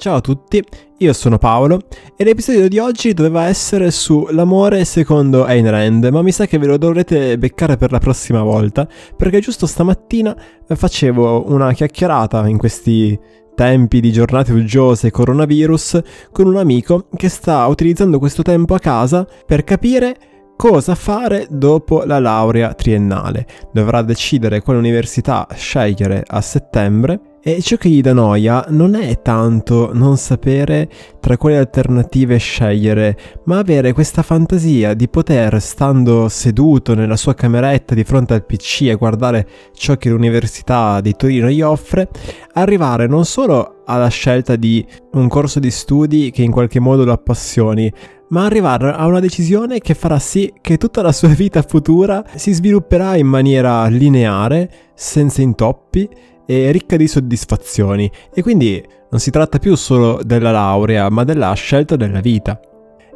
Ciao a tutti, io sono Paolo e l'episodio di oggi doveva essere sull'amore secondo Ayn Rand, ma mi sa che ve lo dovrete beccare per la prossima volta, perché giusto stamattina facevo una chiacchierata in questi tempi di giornate uggiose e coronavirus con un amico che sta utilizzando questo tempo a casa per capire cosa fare dopo la laurea triennale. Dovrà decidere quale università scegliere a settembre e ciò che gli dà noia non è tanto non sapere tra quali alternative scegliere, ma avere questa fantasia di poter, stando seduto nella sua cameretta di fronte al PC e guardare ciò che l'Università di Torino gli offre, arrivare non solo alla scelta di un corso di studi che in qualche modo lo appassioni, ma arrivare a una decisione che farà sì che tutta la sua vita futura si svilupperà in maniera lineare, senza intoppi, e ricca di soddisfazioni e quindi non si tratta più solo della laurea ma della scelta della vita.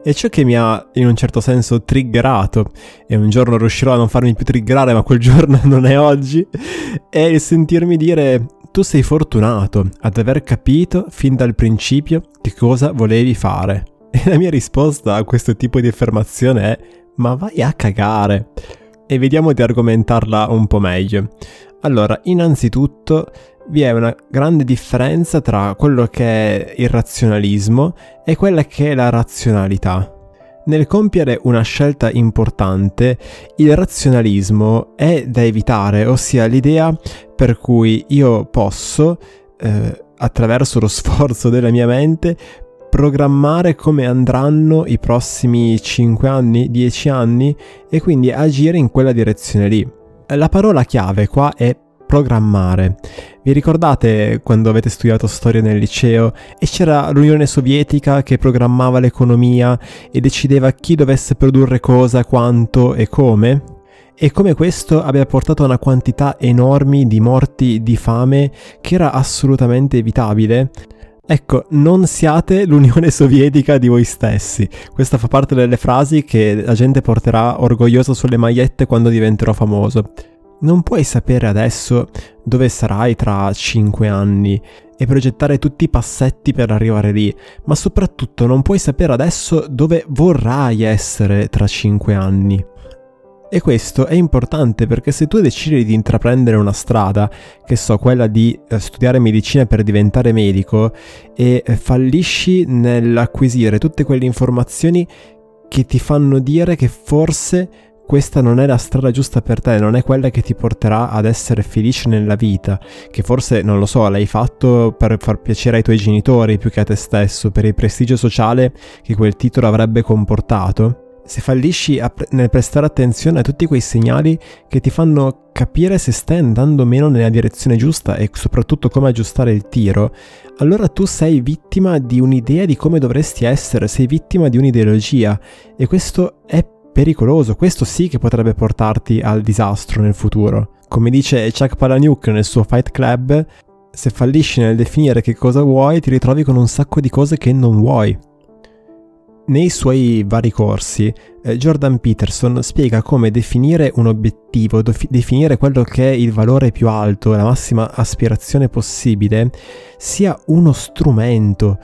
E ciò che mi ha in un certo senso triggerato, e un giorno riuscirò a non farmi più triggerare, ma quel giorno non è oggi, è il sentirmi dire tu sei fortunato ad aver capito fin dal principio che cosa volevi fare. E la mia risposta a questo tipo di affermazione è ma vai a cagare. E vediamo di argomentarla un po' meglio. Allora, innanzitutto vi è una grande differenza tra quello che è il razionalismo e quella che è la razionalità. Nel compiere una scelta importante, il razionalismo è da evitare, ossia l'idea per cui io posso, eh, attraverso lo sforzo della mia mente, programmare come andranno i prossimi 5 anni, 10 anni e quindi agire in quella direzione lì. La parola chiave qua è programmare. Vi ricordate quando avete studiato storia nel liceo e c'era l'Unione Sovietica che programmava l'economia e decideva chi dovesse produrre cosa, quanto e come? E come questo abbia portato a una quantità enormi di morti di fame che era assolutamente evitabile? Ecco, non siate l'Unione Sovietica di voi stessi. Questa fa parte delle frasi che la gente porterà orgogliosa sulle magliette quando diventerò famoso. Non puoi sapere adesso dove sarai tra 5 anni e progettare tutti i passetti per arrivare lì, ma soprattutto non puoi sapere adesso dove vorrai essere tra 5 anni. E questo è importante perché se tu decidi di intraprendere una strada, che so, quella di eh, studiare medicina per diventare medico, e eh, fallisci nell'acquisire tutte quelle informazioni che ti fanno dire che forse questa non è la strada giusta per te, non è quella che ti porterà ad essere felice nella vita, che forse, non lo so, l'hai fatto per far piacere ai tuoi genitori più che a te stesso, per il prestigio sociale che quel titolo avrebbe comportato se fallisci pre- nel prestare attenzione a tutti quei segnali che ti fanno capire se stai andando o meno nella direzione giusta e soprattutto come aggiustare il tiro, allora tu sei vittima di un'idea di come dovresti essere, sei vittima di un'ideologia e questo è pericoloso, questo sì che potrebbe portarti al disastro nel futuro. Come dice Chuck Palahniuk nel suo Fight Club, se fallisci nel definire che cosa vuoi ti ritrovi con un sacco di cose che non vuoi. Nei suoi vari corsi, eh, Jordan Peterson spiega come definire un obiettivo, definire quello che è il valore più alto, la massima aspirazione possibile, sia uno strumento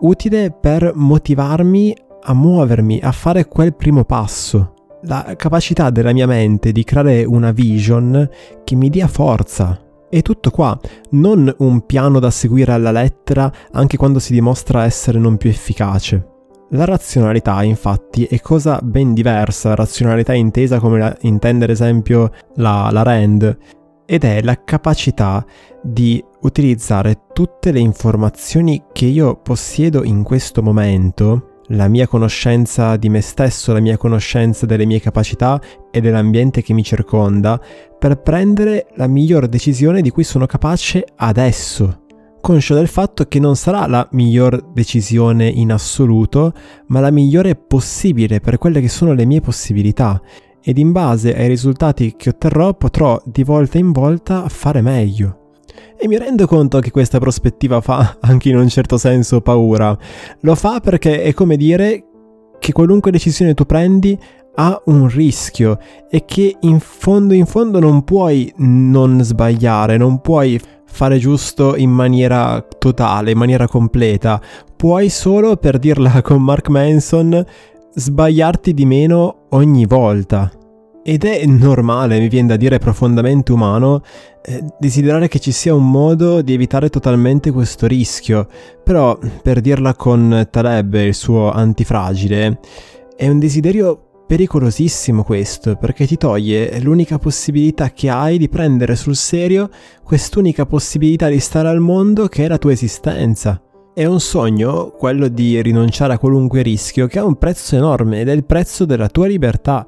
utile per motivarmi a muovermi, a fare quel primo passo. La capacità della mia mente di creare una vision che mi dia forza. E tutto qua, non un piano da seguire alla lettera anche quando si dimostra essere non più efficace. La razionalità, infatti, è cosa ben diversa, razionalità intesa come la, intende ad esempio la, la Rand, ed è la capacità di utilizzare tutte le informazioni che io possiedo in questo momento, la mia conoscenza di me stesso, la mia conoscenza delle mie capacità e dell'ambiente che mi circonda, per prendere la miglior decisione di cui sono capace adesso conscio del fatto che non sarà la miglior decisione in assoluto, ma la migliore possibile per quelle che sono le mie possibilità ed in base ai risultati che otterrò potrò di volta in volta fare meglio. E mi rendo conto che questa prospettiva fa anche in un certo senso paura. Lo fa perché è come dire che qualunque decisione tu prendi ha un rischio e che in fondo in fondo non puoi non sbagliare, non puoi fare giusto in maniera totale, in maniera completa. Puoi solo, per dirla con Mark Manson, sbagliarti di meno ogni volta. Ed è normale, mi viene da dire profondamente umano, eh, desiderare che ci sia un modo di evitare totalmente questo rischio. Però, per dirla con Taleb il suo antifragile, è un desiderio pericolosissimo questo, perché ti toglie l'unica possibilità che hai di prendere sul serio quest'unica possibilità di stare al mondo che è la tua esistenza. È un sogno, quello di rinunciare a qualunque rischio, che ha un prezzo enorme ed è il prezzo della tua libertà.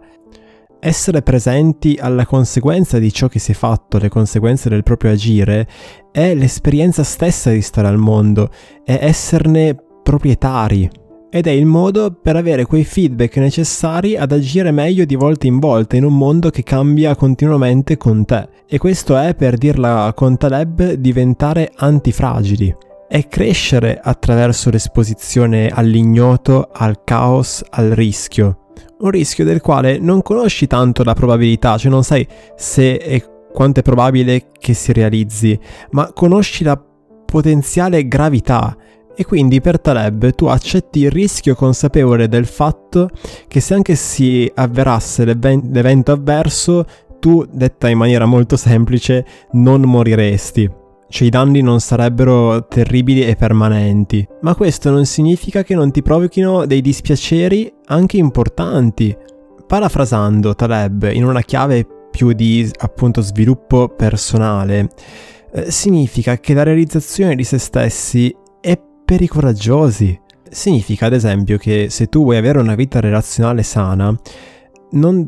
Essere presenti alla conseguenza di ciò che si è fatto, le conseguenze del proprio agire, è l'esperienza stessa di stare al mondo, è esserne proprietari ed è il modo per avere quei feedback necessari ad agire meglio di volta in volta in un mondo che cambia continuamente con te. E questo è, per dirla con Taleb, diventare antifragili. È crescere attraverso l'esposizione all'ignoto, al caos, al rischio. Un rischio del quale non conosci tanto la probabilità, cioè non sai se e quanto è probabile che si realizzi, ma conosci la potenziale gravità e quindi per Taleb tu accetti il rischio consapevole del fatto che se anche si avverasse l'evento avverso, tu, detta in maniera molto semplice, non moriresti. Cioè i danni non sarebbero terribili e permanenti. Ma questo non significa che non ti provochino dei dispiaceri anche importanti. Parafrasando Taleb in una chiave più di appunto sviluppo personale, eh, significa che la realizzazione di se stessi per i coraggiosi. Significa ad esempio che se tu vuoi avere una vita relazionale sana, non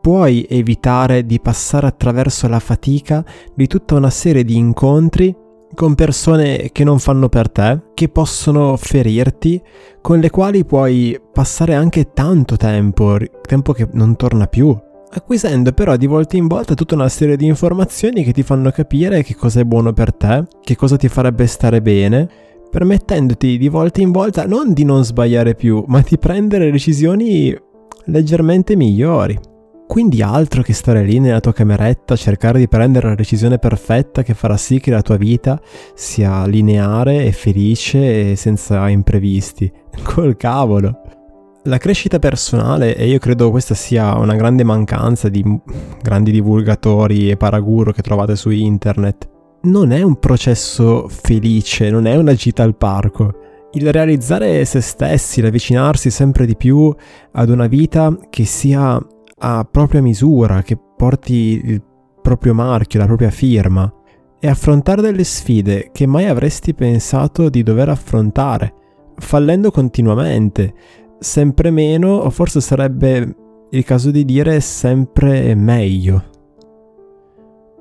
puoi evitare di passare attraverso la fatica di tutta una serie di incontri con persone che non fanno per te, che possono ferirti, con le quali puoi passare anche tanto tempo, tempo che non torna più, acquisendo però di volta in volta tutta una serie di informazioni che ti fanno capire che cosa è buono per te, che cosa ti farebbe stare bene, permettendoti di volta in volta non di non sbagliare più, ma di prendere decisioni leggermente migliori. Quindi altro che stare lì nella tua cameretta a cercare di prendere la decisione perfetta che farà sì che la tua vita sia lineare e felice e senza imprevisti. Col cavolo. La crescita personale, e io credo questa sia una grande mancanza di grandi divulgatori e paraguro che trovate su internet, non è un processo felice, non è una gita al parco. Il realizzare se stessi, l'avvicinarsi sempre di più ad una vita che sia a propria misura, che porti il proprio marchio, la propria firma, e affrontare delle sfide che mai avresti pensato di dover affrontare, fallendo continuamente, sempre meno, o forse sarebbe il caso di dire sempre meglio.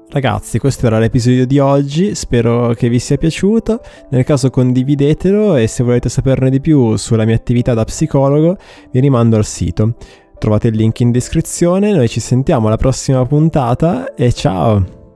Ragazzi, questo era l'episodio di oggi, spero che vi sia piaciuto, nel caso condividetelo e se volete saperne di più sulla mia attività da psicologo vi rimando al sito. Trovate il link in descrizione, noi ci sentiamo alla prossima puntata e ciao!